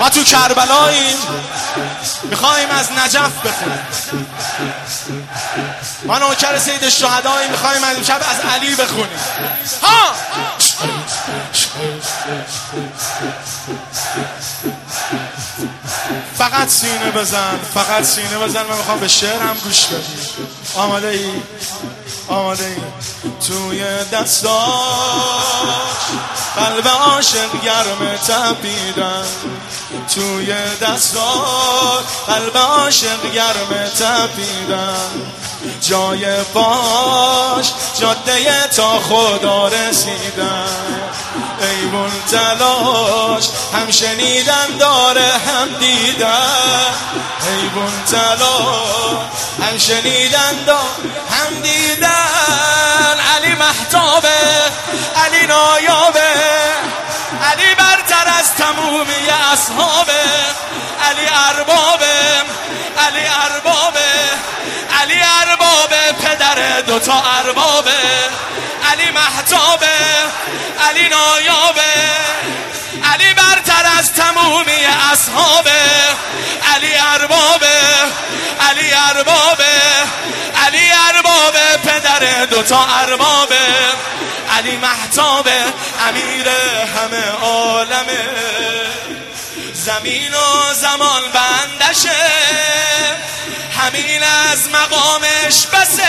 ما تو کربلاییم می‌خوایم از نجف بخونیم. ما نوکر سید الشهداییم می‌خوایم از شب از علی بخونیم. ها! فقط سینه بزن فقط سینه بزن من می‌خوام به شعرم گوش بدی آماده ای؟ آماده ای توی دستاش. قلب عاشق گرم تپیدن توی دستاش. قلب عاشق گرم تپیدن جای باش جاده تا خدا رسیدن ایمون تلاش هم شنیدن داره هم دیدن ایمون تلاش هم شنیدن داره هم دیدن نایابه. علی برتر از تمومی اصحابه. علی اربابه. علی اربابه. علی اربابه. پدر دوتا اربابه. علی محتابه. علی نایابه. علی برتر از تمومی اصحابه. علی اربابه. علی اربابه. علی اربابه. پدر دوتا اربابه علی محتابه امیر همه عالمه. زمین و زمان بندشه همین از مقامش بسه.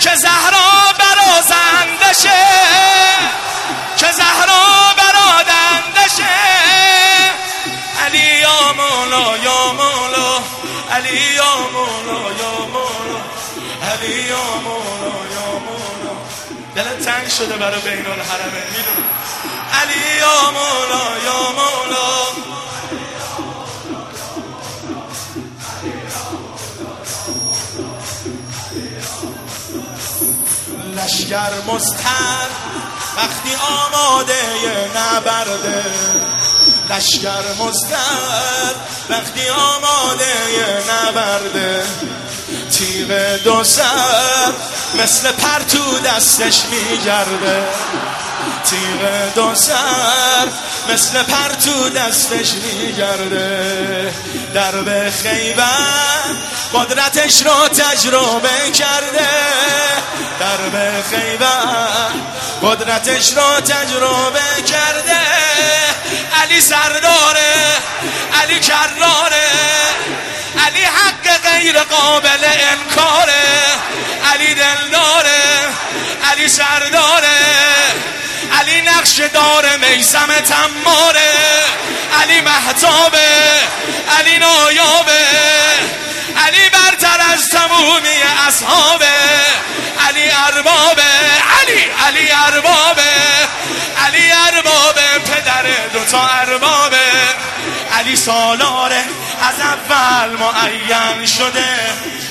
که زهرا برازندشه علی یا مولا یا مولا دل تنگ شده برای بین الحرمه می‌دونم علی یا مولا یا مولا لشگر مستر وقتی آماده نبرده. لشگر مستر وقتی آماده نبرده. تیغ دو سر مثل پرتو دستش میگرده. تیغ دو سر مثل پرتو دستش میگرده. درب خیبر قدرتش رو تجربه کرده. درب خیبر قدرتش رو تجربه کرده. علی سرداره علی غیر قابل انکاره. علی دلداره علی سرداره. علی نقش داره میسم تماره. علی محتابه علی نایابه. علی برتر از تمومی اصحابه. علی اربابه علی علی اربابه. علی اربابه پدر دوتا اربابه. علی سالاره. از اول معین شده.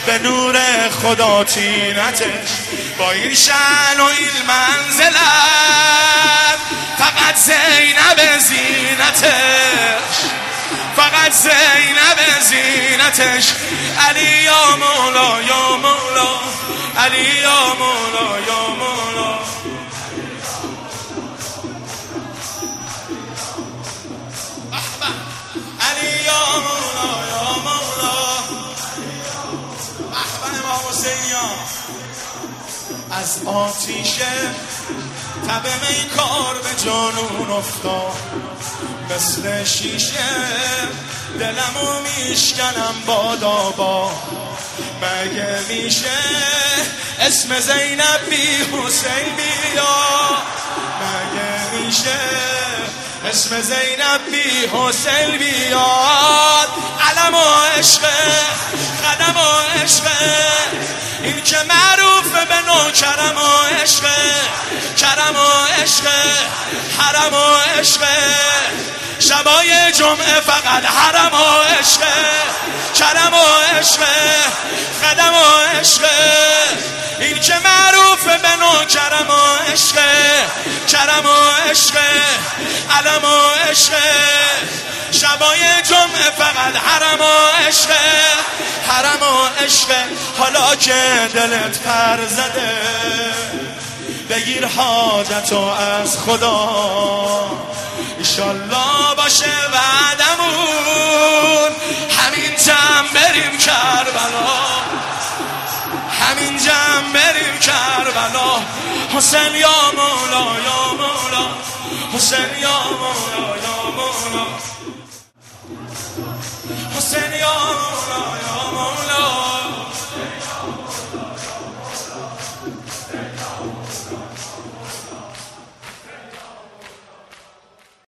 به نور خدا تینتش با این شن و این منزلت. فقط زینب زینتش. فقط زینب زینتش. علی یا مولا یا مولا. علی یا مولا یا مولا. از آتیشه تب می کار به جانون افتاد. مثل شیشه دلمو میشکنم بادابا مگه میشه اسم زینب بی حسین بیا مگه میشه اسم زینب بی حسین بیاد؟ علم و عشقه قدم و عشقه این که معروف به نو کرم و عشقه کرم و عشقه حرم و عشقه شبای جمعه فقط حرم و عشقه کرم و عشقه قدم و عشقه این که معروف به نو کرم و عشقه کرم و عشقه علم و عشقه شبای جمعه فقط حرم و عشقه حرم و عشقه حالا که دلت پر زده بگیر حاجتو از خدا. ایشالله باشه بعدمون همین جمع بریم کربلا. همین جمع بریم کربلا. حسین یا مولا یا مولا. حسین یا مولا یا مولا. حسین یا مولا